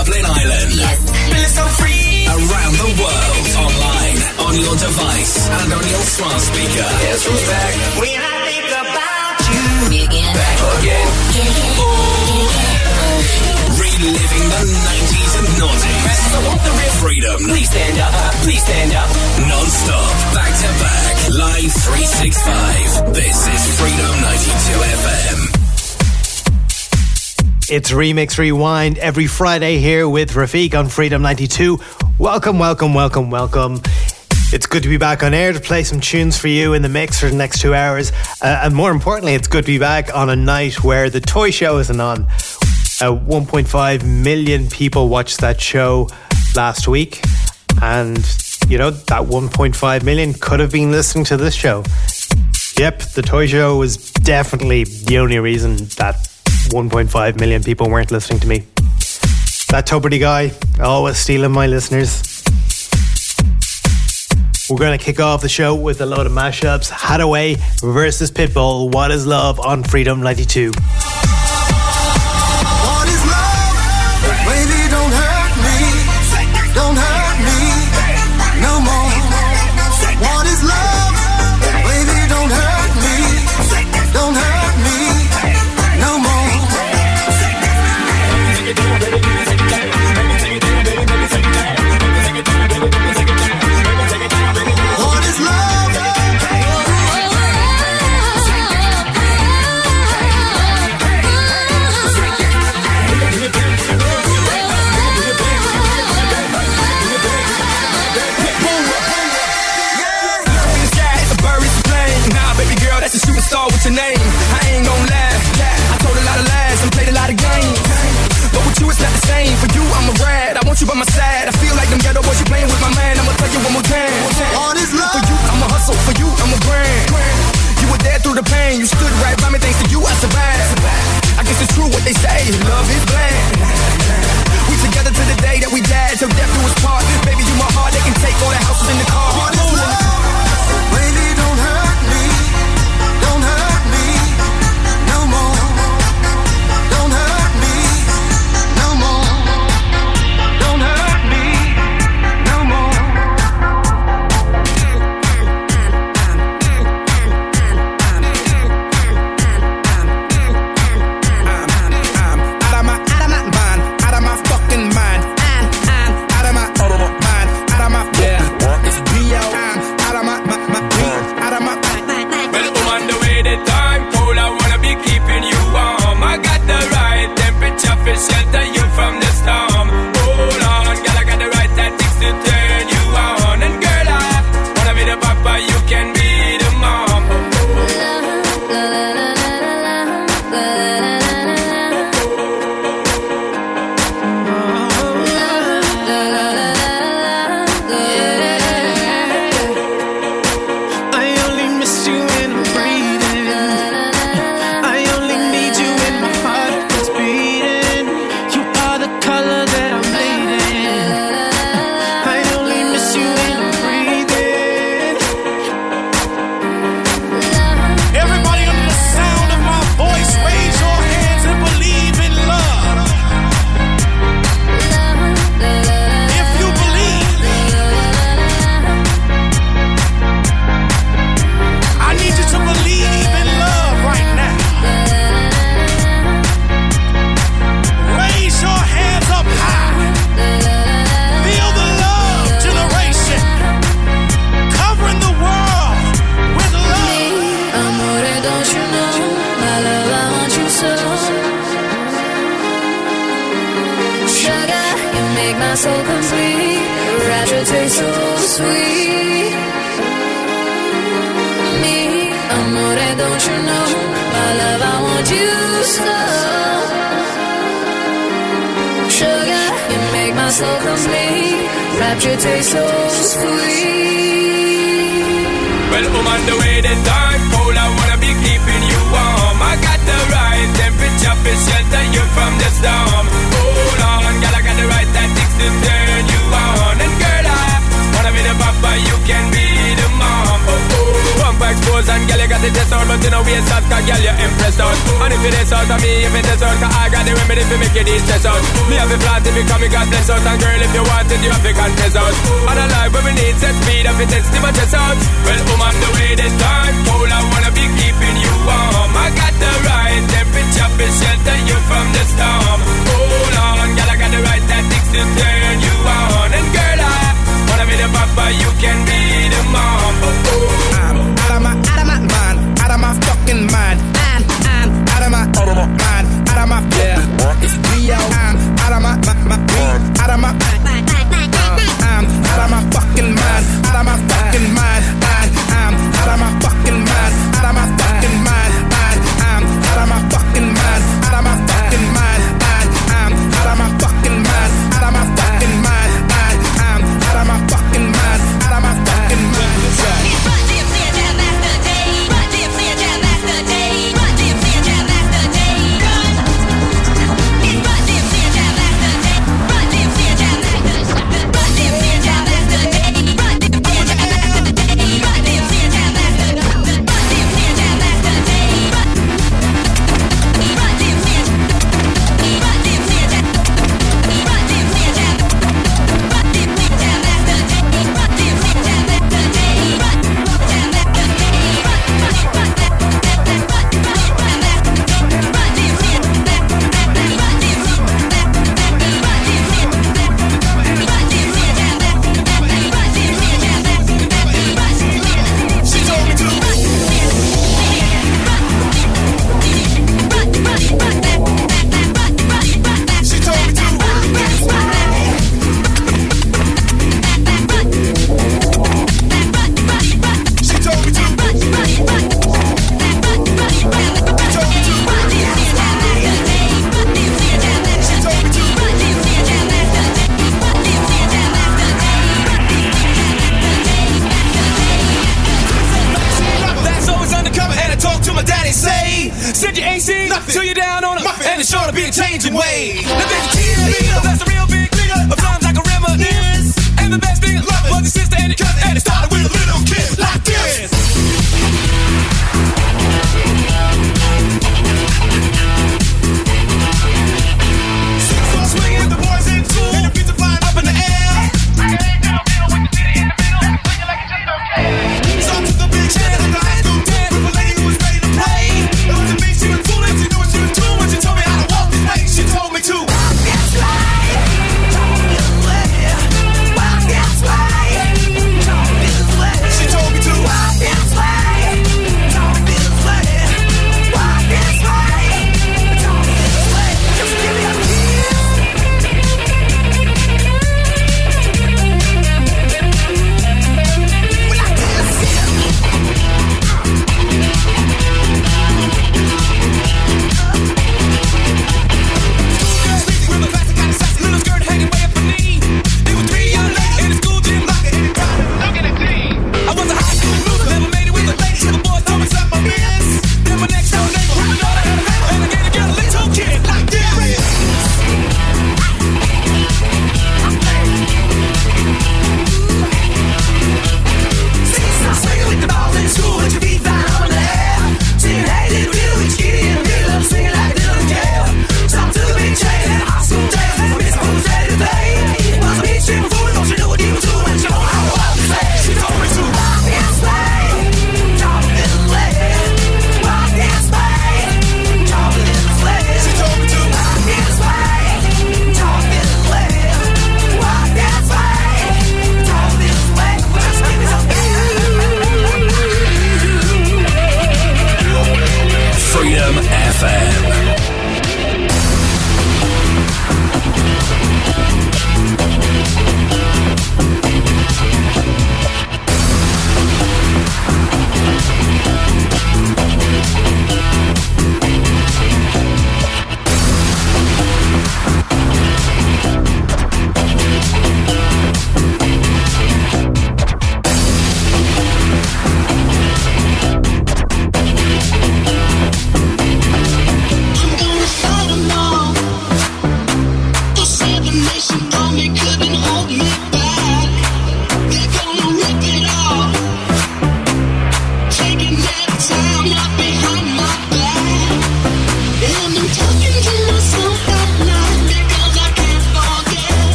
Dublin, Ireland. Yes. so free. Around the world. Online. On your device. And on your smart speaker. Guess who's back? When I think about you. Again. Back again. Reliving the 90s and noughties. I want the real freedom. Please stand up. Please stand up. Non-stop. Back to back. Live 365. This is Freedom 92 FM. It's Remix Rewind every Friday here with Rafiq on Freedom 92. Welcome, welcome, welcome, welcome. It's good to be back on air to play some tunes for you in the mix for the next two hours. Uh, and more importantly, it's good to be back on a night where the toy show isn't on. Uh, 1.5 million people watched that show last week. And, you know, that 1.5 million could have been listening to this show. Yep, the toy show was definitely the only reason that 1.5 million people weren't listening to me. That Tubridy guy, always stealing my listeners. We're going to kick off the show with a load of mashups Haddaway versus Pitbull, What is Love on Freedom 92.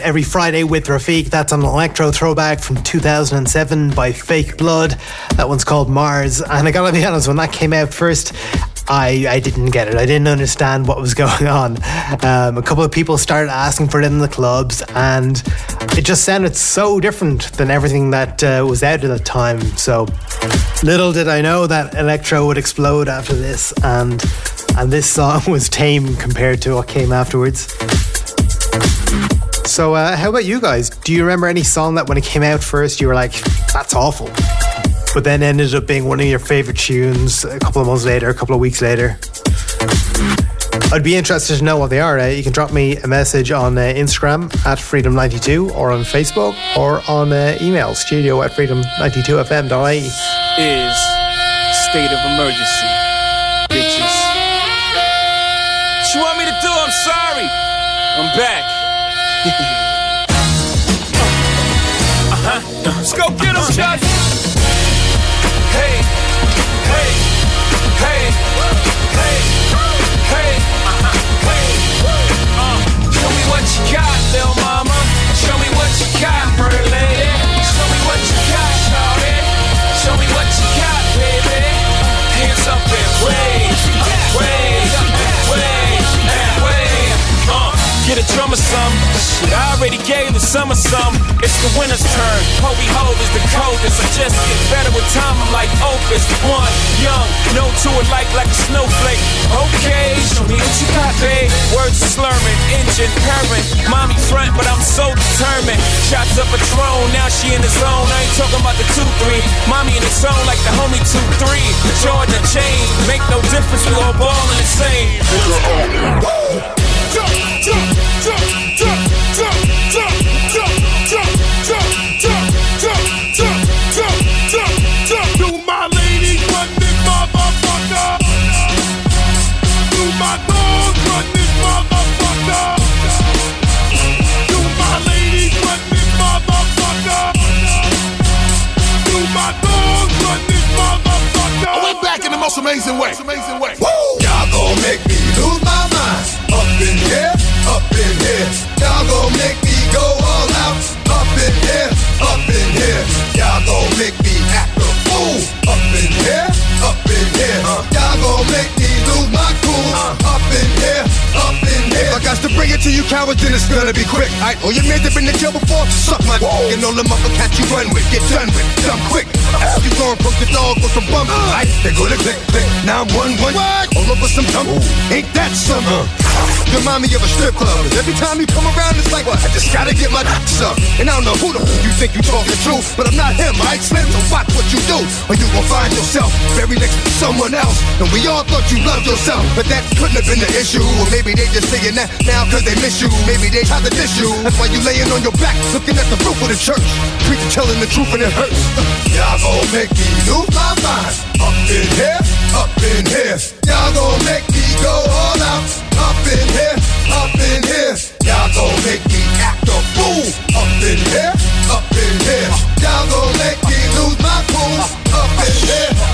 Every Friday with Rafiq. That's an electro throwback from 2007 by Fake Blood. That one's called Mars. And I gotta be honest, when that came out first, I, I didn't get it. I didn't understand what was going on. Um, a couple of people started asking for it in the clubs, and it just sounded so different than everything that uh, was out at the time. So little did I know that electro would explode after this, and and this song was tame compared to what came afterwards. So, uh, how about you guys? Do you remember any song that when it came out first you were like, that's awful? But then ended up being one of your favorite tunes a couple of months later, a couple of weeks later? I'd be interested to know what they are. Uh, you can drop me a message on uh, Instagram at freedom92 or on Facebook or on uh, email studio at freedom92fm.ie. Is state of emergency, bitches. What you want me to do? I'm sorry. I'm back. Let's go get him, Chuck. Hey, hey, hey, hey, hey, hey. Show me what you got, mama. Show me what you got. Show me what you got. Show me what you got, baby. Hands Get a drummer some. Shit, I already gave the summer some. It's the winter's turn. Holy Hove is the coldest. I just get better with time. I'm like Opus. One, young, no to it like like a snowflake. Okay, show me what you got, babe. Words slurring, engine purring. Mommy front, but I'm so determined. Shots up a drone, now she in the zone. I ain't talking about the 2-3. Mommy in the zone like the homie 2-3. Jordan the chain, make no difference. We all ballin' the same. Amazing way. Amazing way. Woo! Y'all gon' make me lose my mind. Up in here, If I got to bring it to you cowards, then it's gonna be quick. Alright, all your men that been in jail before, suck my dick and all the motherfuckers you run with, get done with, done quick. After you gon' broke the dog with some bump, right? They go to click, click. Now I'm one, one. All over some tumble. Ain't that summer? Remind me of a strip club. Every time you come around, it's like, what? I just gotta get my knocks up. And I don't know who the f- you think you talking to, but I'm not him, right? Slim, so watch what you do, or you gon' find yourself buried next to someone else. And we all thought you loved yourself, but that couldn't have been the issue. Or maybe they just saying that now cause they miss you. Maybe they tried to diss you. That's why you laying on your back, looking at the roof of the church. Preacher telling the truth and it hurts. Y'all gon' make me lose my mind. Up in here, up in here. Y'all gon' make me go all out. Up in here, up in here. Y'all gon' make me act a fool. Up in here, up in here. Y'all gon' make me lose my cool. Up in here,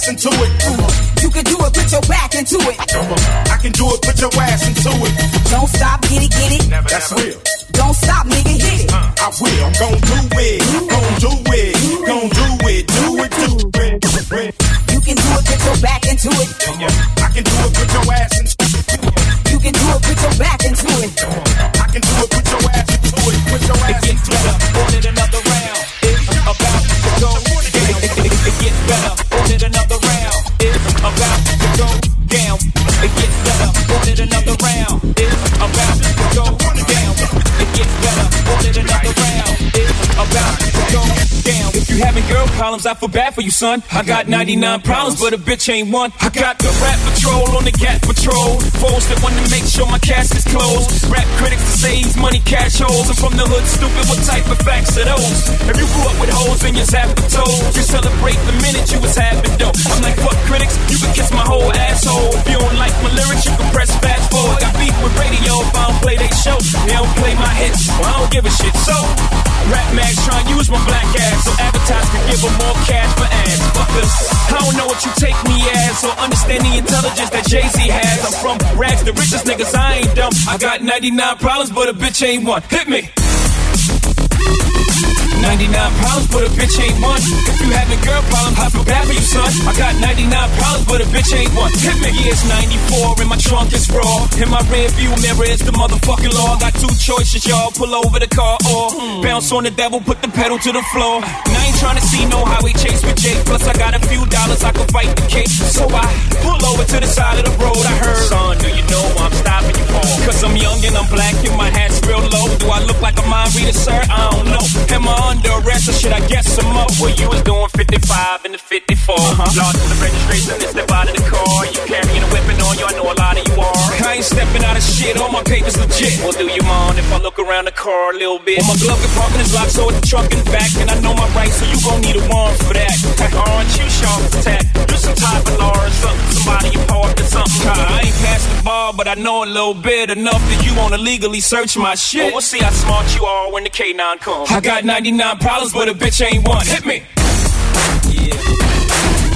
ass into it. You can do it, put your back into it. I can do it. Put your ass into it. Don't stop, get it, get it. That's real. I feel bad for you, son. I got 99 problems, but a bitch ain't one. I got the rap patrol on the cat patrol. Foes that want to make sure my cash is closed. Rap critics to say he's money cash holes. I'm from the hood, stupid. What type of facts are those? If you grew up with holes in your zappatos, you celebrate the minute you was having dope. I'm like, fuck critics, you can kiss my whole asshole. If you don't like my lyrics, you can press fast forward. Got beef with radio if I don't play they show. They don't play my hits, well, I don't give a shit. So rap mags try and use my black ass so advertisers can give them more cash for ads. Fuckers, I don't know what you take me as or understand the intelligence that Jay Z has. I'm from rags, the richest niggas, I ain't dumb. I got 99 problems, but a bitch ain't one. Hit me. 99 problems, but a bitch ain't one. If you having girl problems, I feel bad for you, son. I got 99 problems, but a bitch ain't one. Hit me. Yeah, it's 94, and my trunk is raw. In my rear view mirror is the motherfucking law. Got two choices, y'all. Pull over the car or bounce on the devil, put the pedal to the floor. And I ain't trying to see no highway chase with Jake. Plus, I got a few dollars, I can fight the case. So I pull over to the side of the road. I heard, son, do you know I'm stopping you for? Cause I'm young and I'm black and my hat's real low. Do I look like a mind reader, sir? I don't know. Am I under arrest or should I guess I'm up? Well, you was doing 55 in the 54. Uh-huh. Lost in the registration and step out of the car. You carrying a weapon on you, I know a lot of you are. I ain't stepping out of shit, all my papers legit. Well, do you mind if I look around the car a little bit? Well, my glove compartment is locked, so it's the truck in back. And I know my rights, so you gon' need a warrant for that. Aren't you sharp as tack? You some type of law or something, somebody you parked or something. I ain't past the bar, but I know a little bit enough that you wanna legally search my shit. Well, we'll see how smart you are when the K9 comes. I got 99 problems, but a bitch ain't one. Hit me.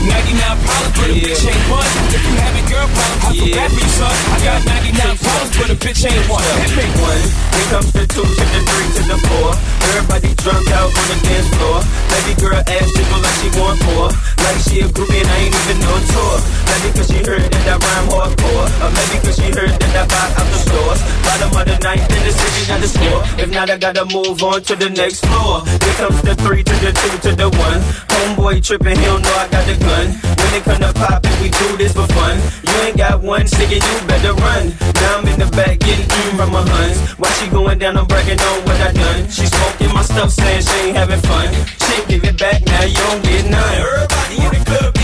Yeah. 99 problems, but a bitch ain't one. If you having girl problems, I feel bad for you, son. I got 99 problems, but a bitch ain't one. Me. One, here comes the two to the three to the four. Everybody drunk out on the dance floor. Baby girl ass jiggle like she want more. Like she a groupie and I ain't even on tour. Maybe cause she heard that I rhyme hardcore. Or maybe cause she heard that I buy out the stores. Bottom of the ninth in the city, not the score. If not, I gotta move on to the next floor. Here comes the three to the two to the one. Homeboy tripping, he don't know I got the gun. When it come to poppin', we do this for fun. You ain't got one ticket, you better run. Now I'm in the back getting eaten from my huns. Why she going down, I'm bragging on what I done. She smoking my stuff, saying she ain't having fun. Chick, give it back, now you don't get none. Everybody in the club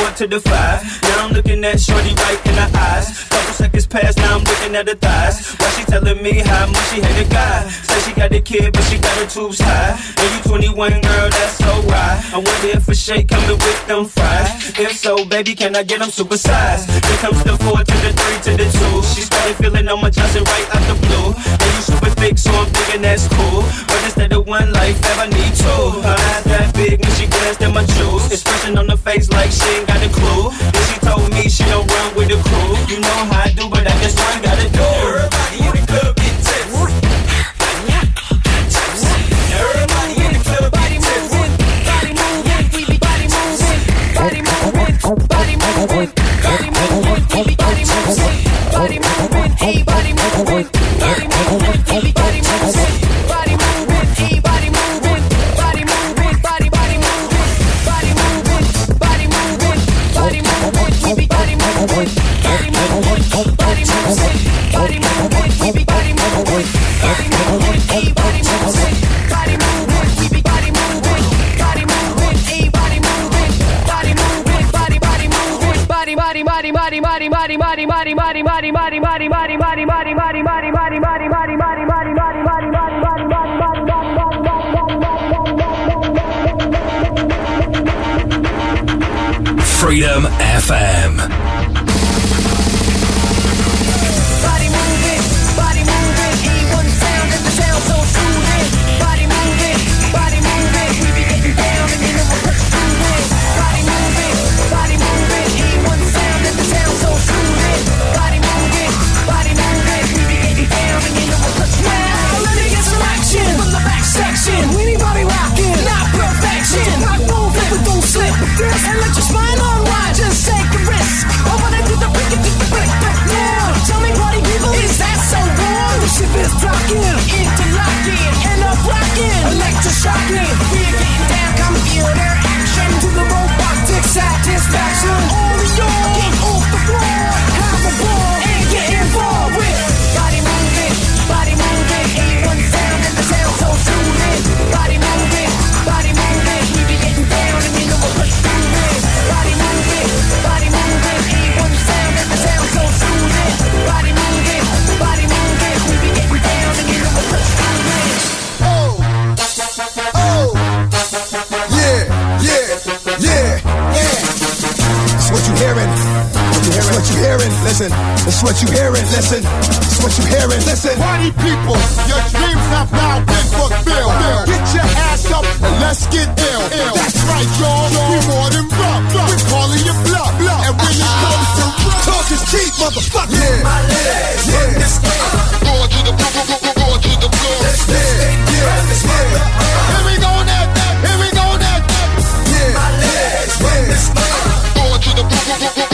four to the five. Now I'm looking at Shorty right in the eyes. Seconds pass, now I'm looking at her thighs. Why she telling me how much she hate a guy? Say she got a kid, but she got her tubes high. And you 21, girl, that's so right. I wonder if a shake coming with them fries. If so, baby, can I get them supersized? Here comes the four to the three to the two. She started feeling on my Johnson right out the blue. And you super thick, so I'm thinking that's cool. But instead of one life, ever need two. Her eyes that big when she glanced at my jewels. Expression on the face like she ain't got a clue. Then she told me she don't run with the crew. You know how I do, but I just one gotta do. Everybody in the club get tips. Everybody in the club Body moving, body moving, we be body moving, body moving, body moving, body moving, we be body moving, body moving, hey body moving, body moving, Freedom FM. shocking. We're getting down computer action to the robotic satisfaction. listen. It's what you hearing, listen. It's what you hearing, listen. Party people, your dreams have now been fulfilled. Get your ass up and let's get ill. Ill. That's right, y'all. We more than rough. We're calling you bluff. bluff. And when it comes to rough, talk is cheap, motherfucker. Yeah. My legs, yeah. This Roar to the roar, roar, roar to the floor. Let's yeah. Yeah. Yeah. Here we go now, here we go now. Yeah. My legs, yeah. this motherfucker. Going to the roar, roar, roar.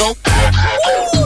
go.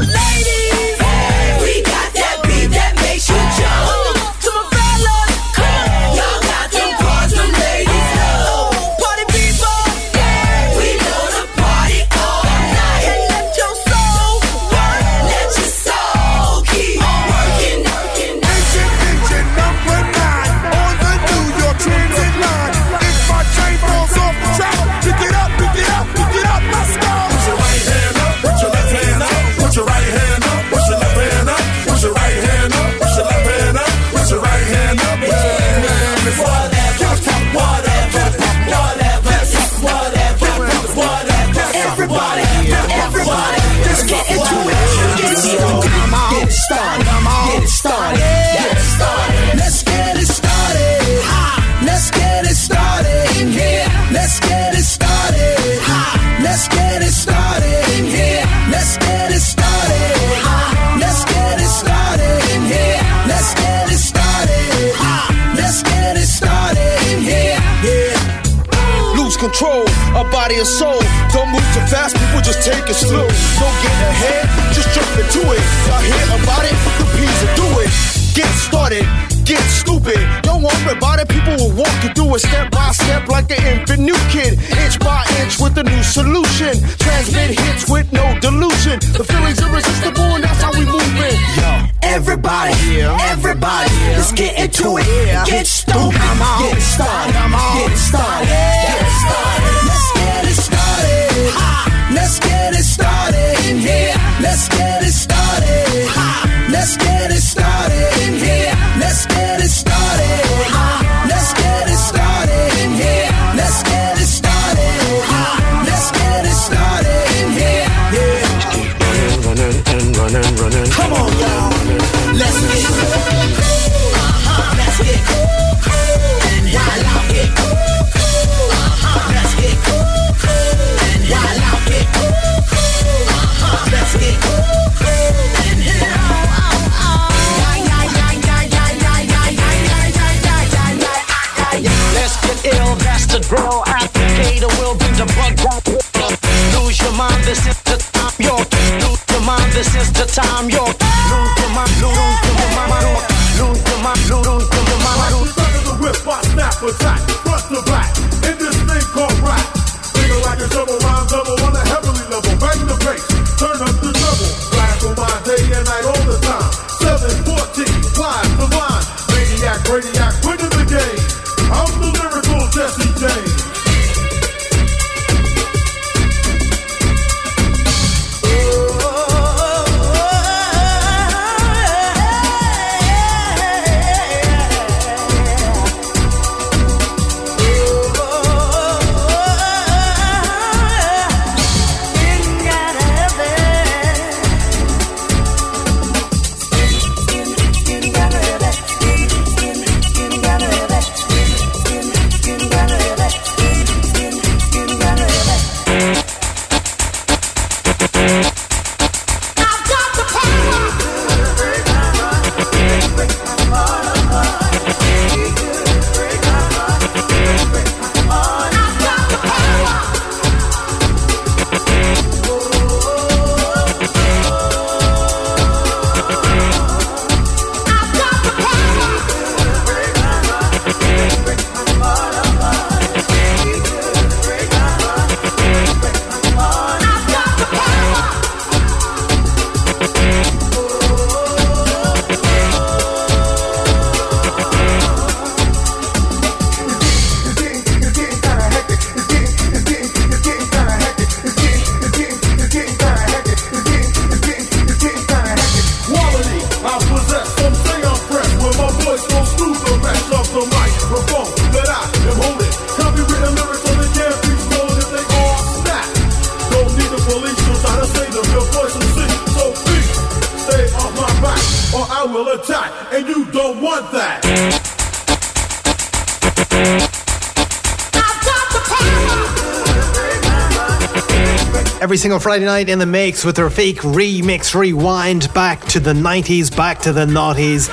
Friday night in the mix with Rafiq remix rewind back to the 90s, back to the noughties.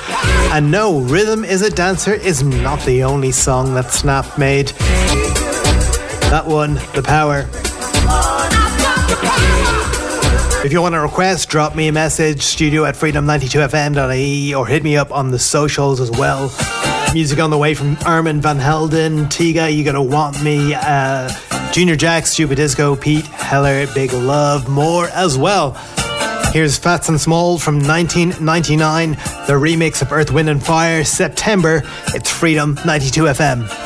And no, Rhythm is a Dancer is not the only song that Snap made. That one, The Power. If you want a request, drop me a message, studio at freedom92fm.ie, or hit me up on the socials as well. Music on the way from Armand Van Helden, Tiga, You Gonna Want Me, uh, Junior Jack, Stupid Disco, Pete, Heller, big love more as well. Here's Phats and Small from 1999, the remix of Earth, Wind and Fire, September. It's Freedom 92 FM.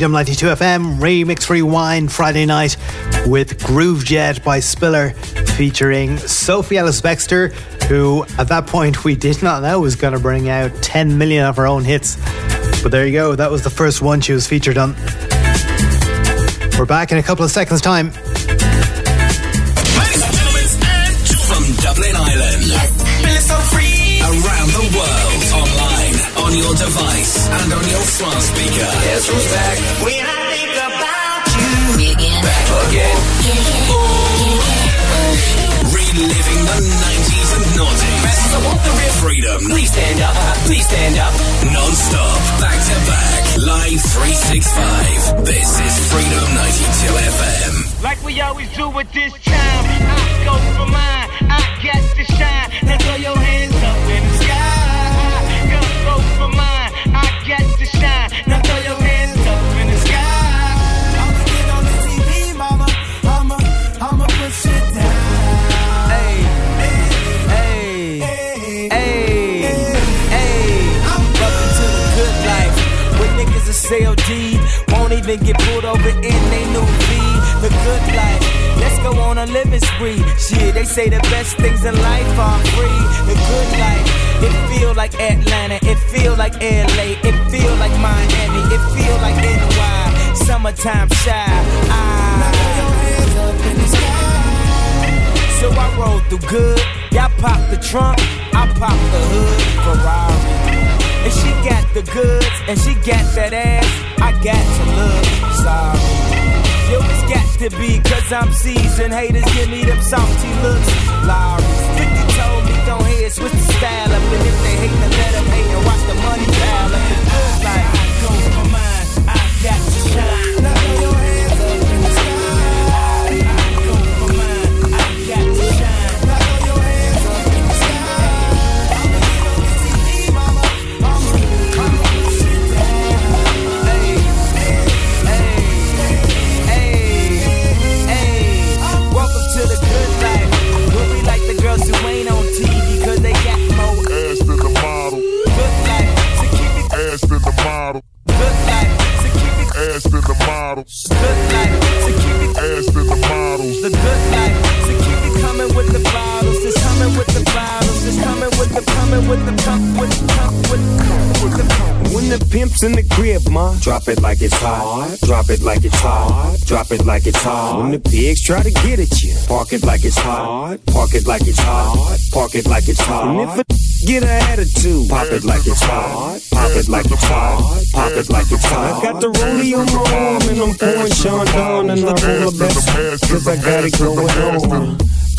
Freedom 92 FM, Remix Rewind Friday night with Groove Jet by Spiller featuring Sophie Ellis Bextor, who at that point we did not know was going to bring out 10 million of her own hits. But there you go, that was the first one she was featured on. We're back in a couple of seconds' time. Smart speaker. Who's back? When I think about you. Back again. Reliving the 90s and noughties. I want the real freedom. Please stand up. Please stand up. Non-stop. Back to back. Live 365. This is Freedom 92 FM. Like we always do with this time. I go for mine. I got to shine. Now throw your hands up in even get pulled over in they new V. The good life. Let's go on a living spree. Shit, they say the best things in life are free. The good life. It feel like Atlanta. It feel like LA. It feel like Miami. It feel like NY. Summertime shy. I, so I roll through good. Y'all pop the trunk. I pop the hood. Ferrari. And she got the goods, and she got that ass. I got to look sorry. Yo, it's got to be, cause I'm seasoned. Haters give me them salty looks. Larry, 50 told me don't hear, switch the style up. And if they hate, then let them hate and watch the money pile up. It looks like I go for mine, I got to shine. With the pump with the pump with the pump with the pump. When the pimp's in the crib, ma, drop it like it's hot. Drop it like it's hot. Drop it like it's hot. When the pigs try to get at you, park it like it's hot. Park it like it's hot. Park it like it's hot. And if a get an attitude, pop it like it's hot. Pop it like it's hot. Pop it like it's hot. I got the rollie on my arm and I'm pouring Chandon and I'm all the best cause I got it going on.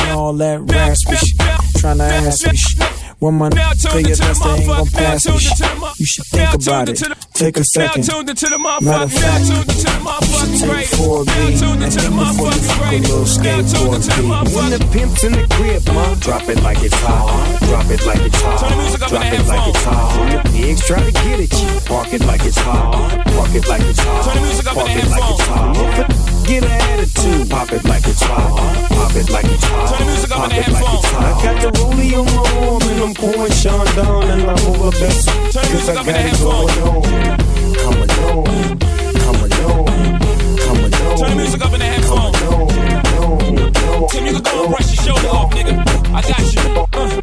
all that raspy shit. Trying to ask me shit. When my figure best they ain't gon' pass me. You should think about it. Take a second. Matter of fact, you should take 4B and think before you fuck a little skateboard B. When the pimp's in the crib, ma, drop it like it's hot. Drop it like it's hot. Drop it like it's hot. When the pigs try to get at you, park it like it's hot. Park it like it's hot. Park it like it's hot. Get an attitude, pop it like it's hot. Pop it like it's hot. Pop it like it's hot. I got the rollie on my arm and I'm pouring Sean down and I'm over best cause I got it going on. Come along, come along, come along. Turn the music up in the headphones. Tim, you can go and brush your shoulder off, nigga. I got you. Uh,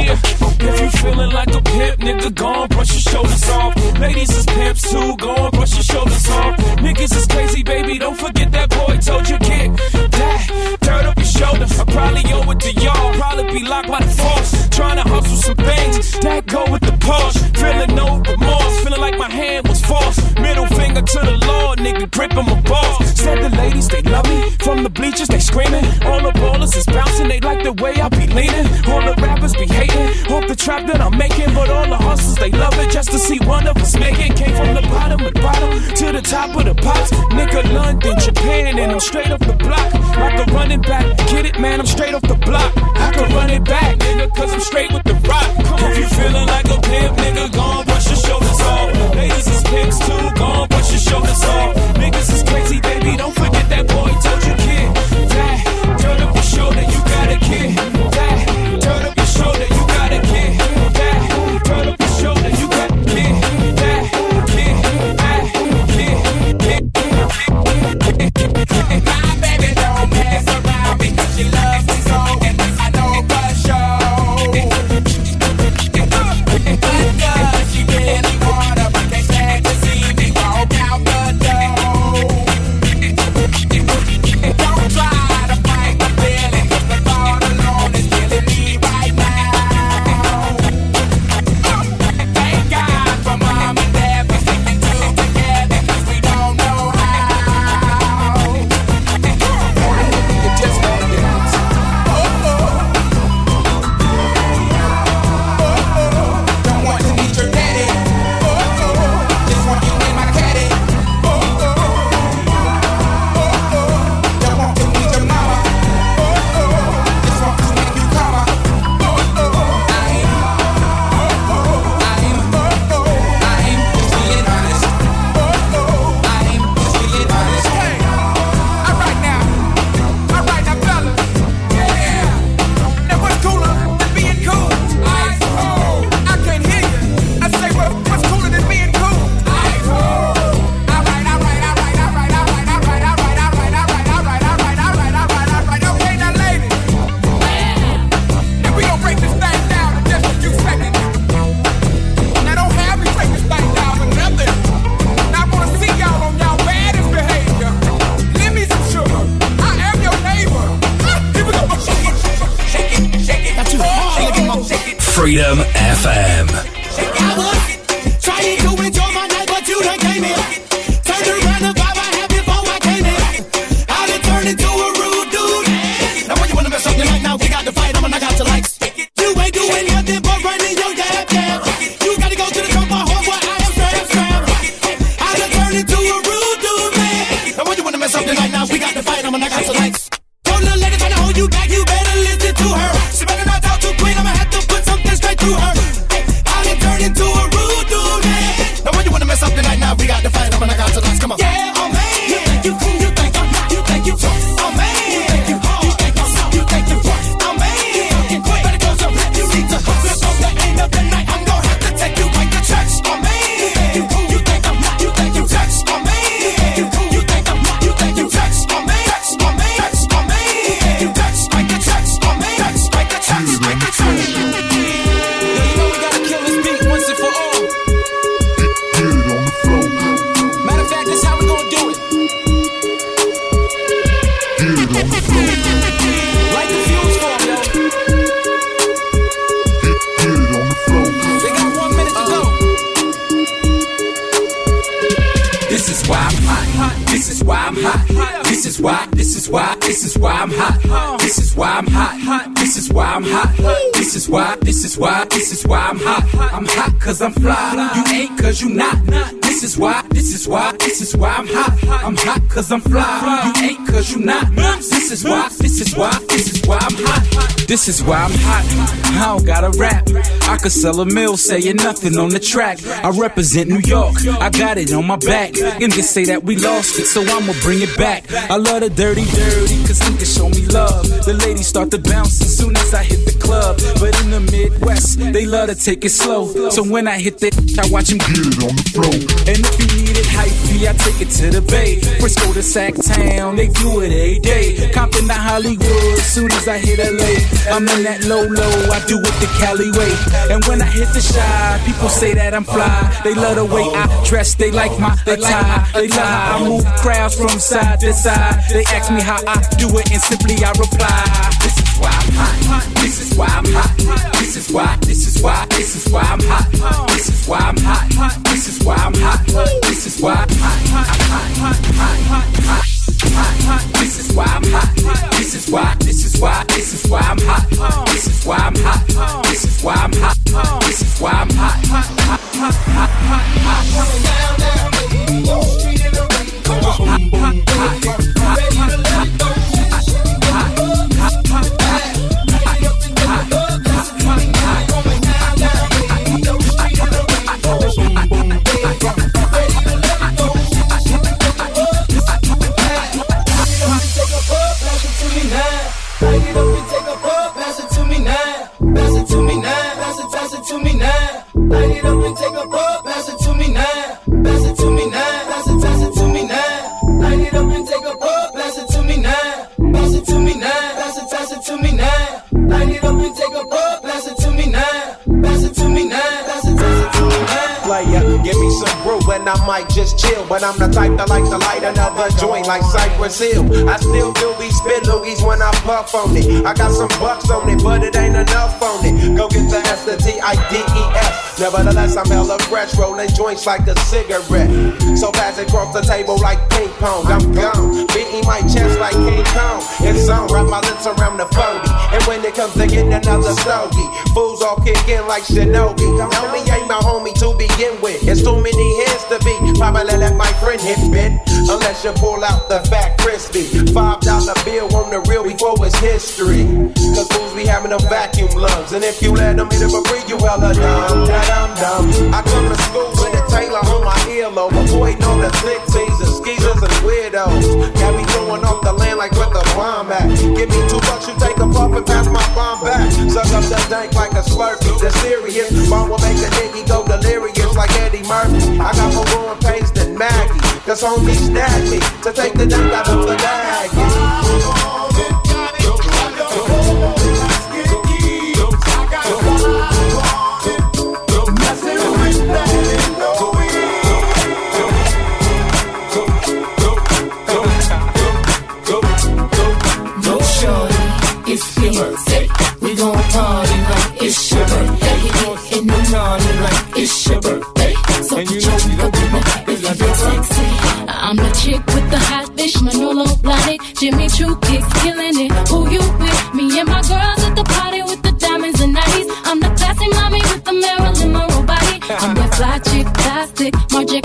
yeah. If you feeling like a pimp, nigga, go and brush your shoulders off. Ladies is pimps too, go and brush your shoulders off. Niggas is crazy, baby, don't forget that boy told you get that. Dirt up your shoulder. I probably owe it to y'all. Probably be locked by the force. Trying to hustle some things that go with the Porsche. Feeling no remorse, feeling like my hand was forced. Middle finger to the Lord, nigga, gripping my balls. Said the ladies, they love me from the bleachers, they screaming. All the ballers is bouncing, they like the way I be leaning. All the rappers be hating, off the trap that I'm making. But all the hustlers, they love it just to see one of us make it. Came from the bottom of the bottom to the top of the pops. Nigga, London, Japan, and I'm straight off the block. Like a running back, get it, man, I'm straight off the block. I can run it back, nigga, cause I'm straight with the rock. If you feeling like a pimp, nigga, gon' brush your shoulders off. Ladies is pimps too, gon' brush your shoulders off. Niggas is crazy, baby, don't forget cause I'm fly. You ain't cause you not. This is why. This is why. This is why I'm hot. This is why I'm hot. I don't gotta rap. I could sell a mill saying nothing on the track. I represent New York. I got it on my back. And they say that we lost it, so I'ma bring it back. I love the dirty, dirty, cause niggas show me love. The ladies start to bounce as soon as I hit the club. But in the Midwest, they love to take it slow. So when I hit the, I watch them get it on the floor. And if you need it hypey, I take it to the bay. Frisco to Sac Town, they do it every day. Compton to Hollywood, soon as I hit LA. I'm in that low low, I do it the Cali way. And when I hit the shy, people say that I'm fly. They love the way I dress, they like my attire. They lie, I move crowds from side to side. They ask me how I do it, and simply I reply. Why I'm hot. This is why. This is why. This is why I'm hot. I still do be spit loogies when I puff on it. I got some bucks on it, but it ain't enough on it. Go get the S, the T, I, D, E, S. Nevertheless, I'm hella fresh, rolling joints like a cigarette. So pass it across the table like ping pong. I'm gone, beating my chest like King Kong. It's on, wrap my lips around the 40. And when it comes to getting another stogie, fools all kick in like Shinobi. Me ain't my homie to begin with. It's too many hands to be. Probably let my friend hit bit. Unless you pull out the fat it's history. Cause fools be having them vacuum lungs. And if you let them hit it for free, you hella dumb. Da-dum dum. I come to school with a Taylor on my earlobe. A boy know the slick teasers, skeezers, and weirdos. Got me throwing off the land like with the bomb at. Give me two bucks, you take a puff and pass my bomb back. Suck up the dank like a slurpee. The serious bomb will make the nigga go delirious like Eddie Murphy. I got more growing pains than Maggie. Cause homie snagged me to take the dank out of the bag. Chick with the hot fish, Manolo Blahnik, Jimmy Choo kicks, killing it. Who you with? Me and my girls at the party with the diamonds and nighties. I'm the classy mommy with the Marilyn Monroe body. I'm that fly chick, plastic, Marja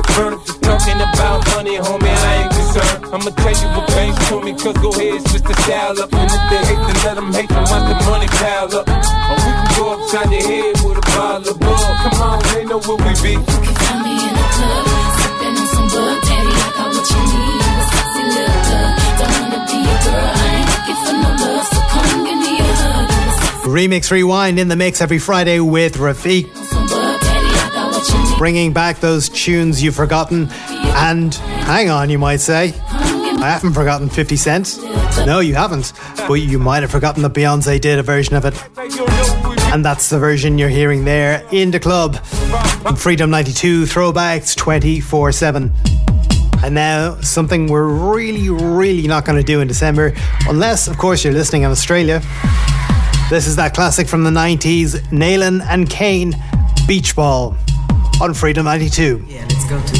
Just let it burn if you're talking about money, homie. I ain't concerned. I'ma tell you what banks told me, cause go ahead, switch the style up. And if they hate, then let them hate, then watch the money pile up. Or we can go upside your head with a bottle of bug. Come on, they know where we be. Find me in the club, sipping on some bud daddy. I got what you need. A sexy little thug. Don't wanna be a girl. I ain't looking for no love, so come give me a hug. You a sexy Remix Rewind in the mix every Friday with Rafiq. Bringing back those tunes you've forgotten. And hang on, you might say. I haven't forgotten 50 Cent. No, you haven't. But you might have forgotten that Beyonce did a version of it. And that's the version you're hearing there in the club. Freedom 92 Throwbacks 24 7. And now, something we're really, really not going to do in December, unless, of course, you're listening in Australia. This is that classic from the 90s, Nalin and Kane, Beach Ball, on Freedom 92. Yeah, let's go to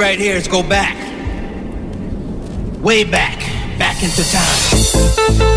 right here is go back. Way back. Back into time.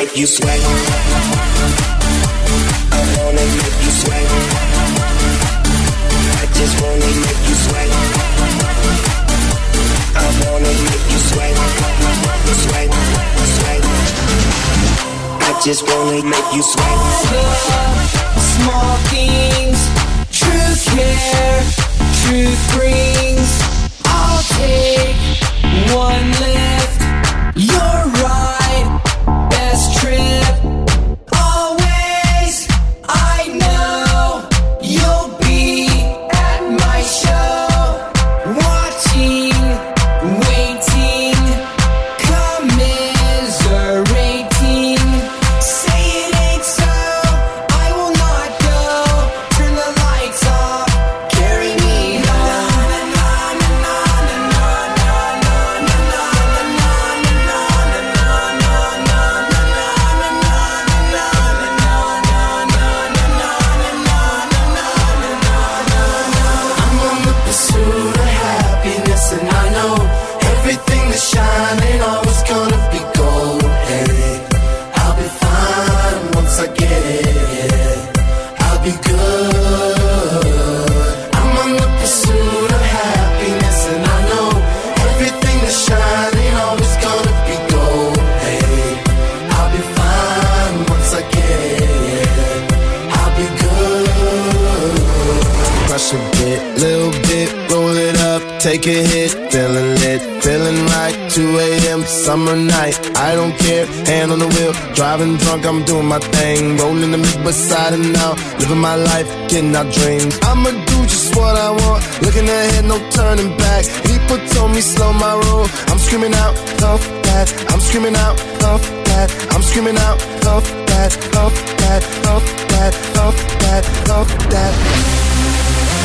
Make you sweat. I wanna make you sweat. I just wanna make you sweat. I wanna make you sweat. Sweat, sweat. I just wanna make you sweat. Small things, truth care, truth brings. I'll take one lift. My thing, rolling the mid beside and out, living my life, getting our dreams. I'ma do just what I want, looking ahead, no turning back. People told me slow my roll, I'm screaming out, puff that, I'm screaming out, puff that, I'm screaming out, puff that, puff that, puff that, puff that, puff that.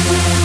Tell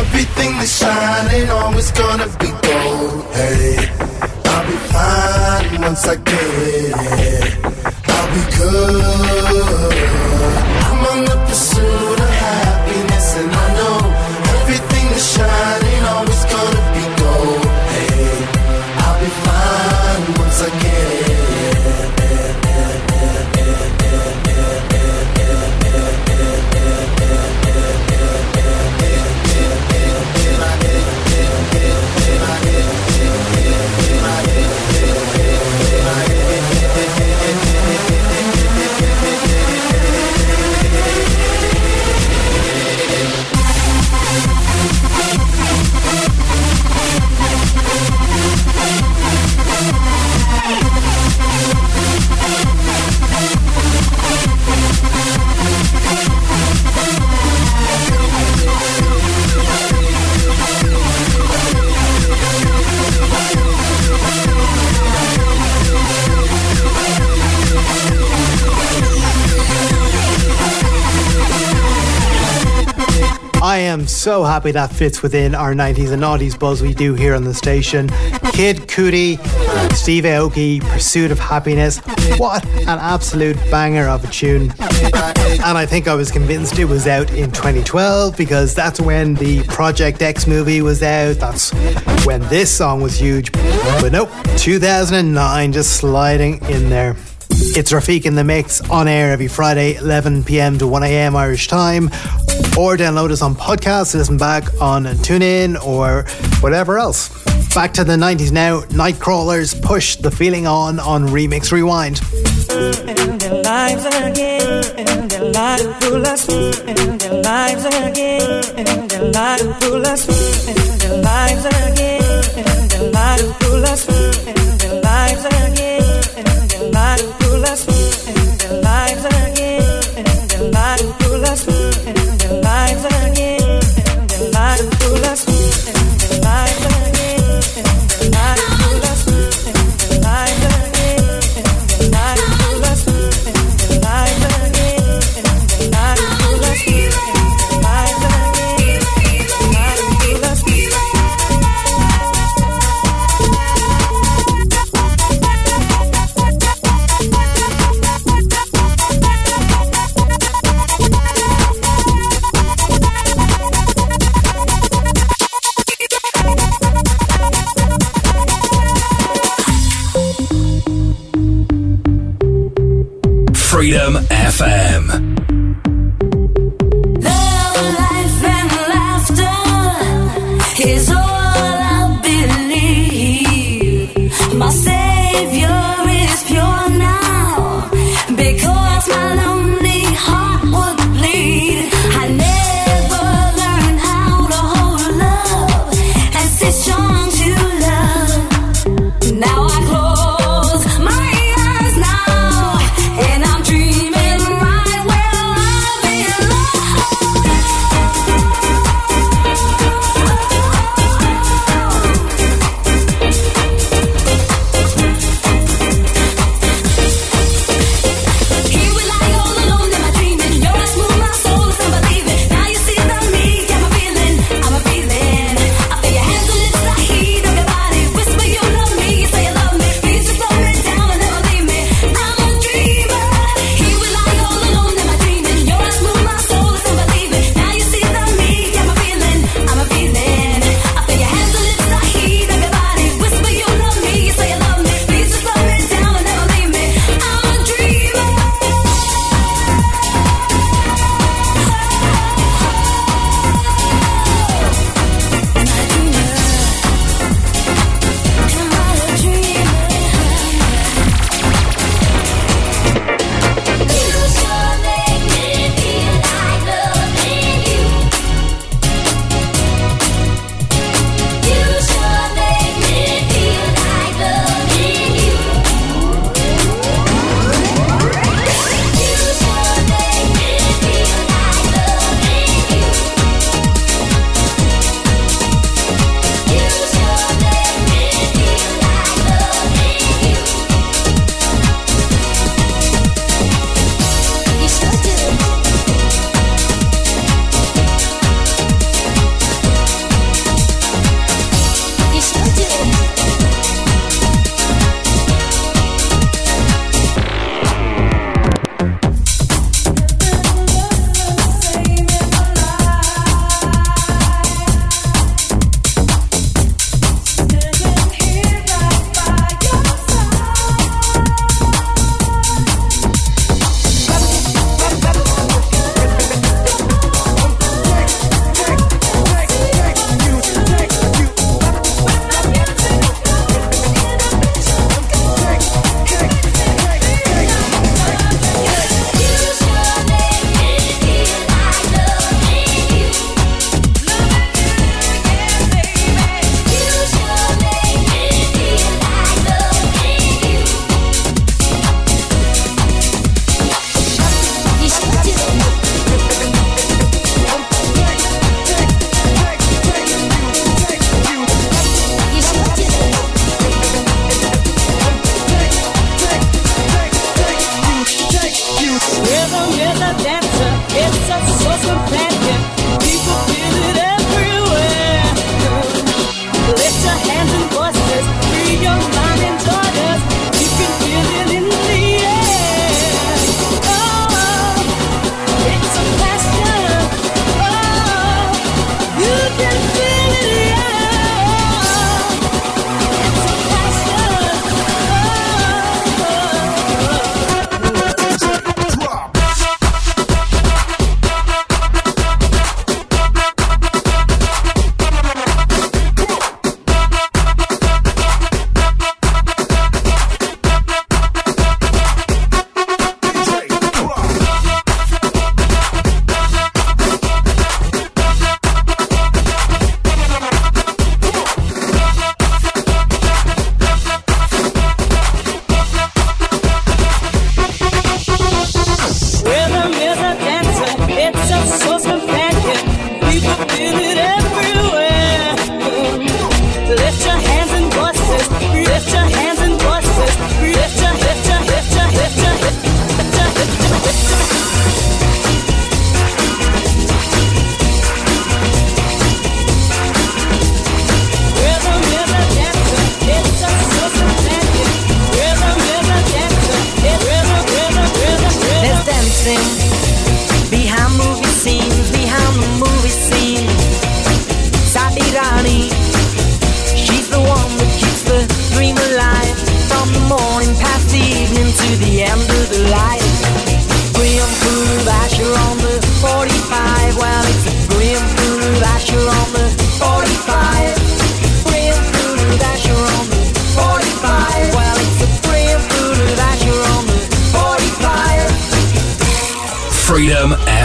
Everything that's shining always gonna be gold. Hey, I'll be fine once I get it. So happy that fits within our 90s and noughties buzz we do here on the station. Kid Cudi, Steve Aoki, Pursuit of Happiness. What an absolute banger of a tune. And I think I was convinced it was out in 2012 because that's when the Project X movie was out. That's when this song was huge. But nope, 2009 just sliding in there. It's Rafiq in the Mix on air every Friday, 11 pm to 1 am Irish time. Or download us on podcast, listen back on TuneIn or whatever else. Back to the 90s now. Nightcrawlers push the feeling on on Remix Rewind. again, lives pull us their lives again, lives pull us their lives again, lives pull us their lives again, lives us in their lives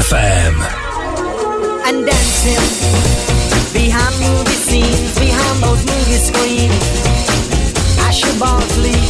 FM. And dancing behind movie scenes, behind those movie screens. I should fall asleep.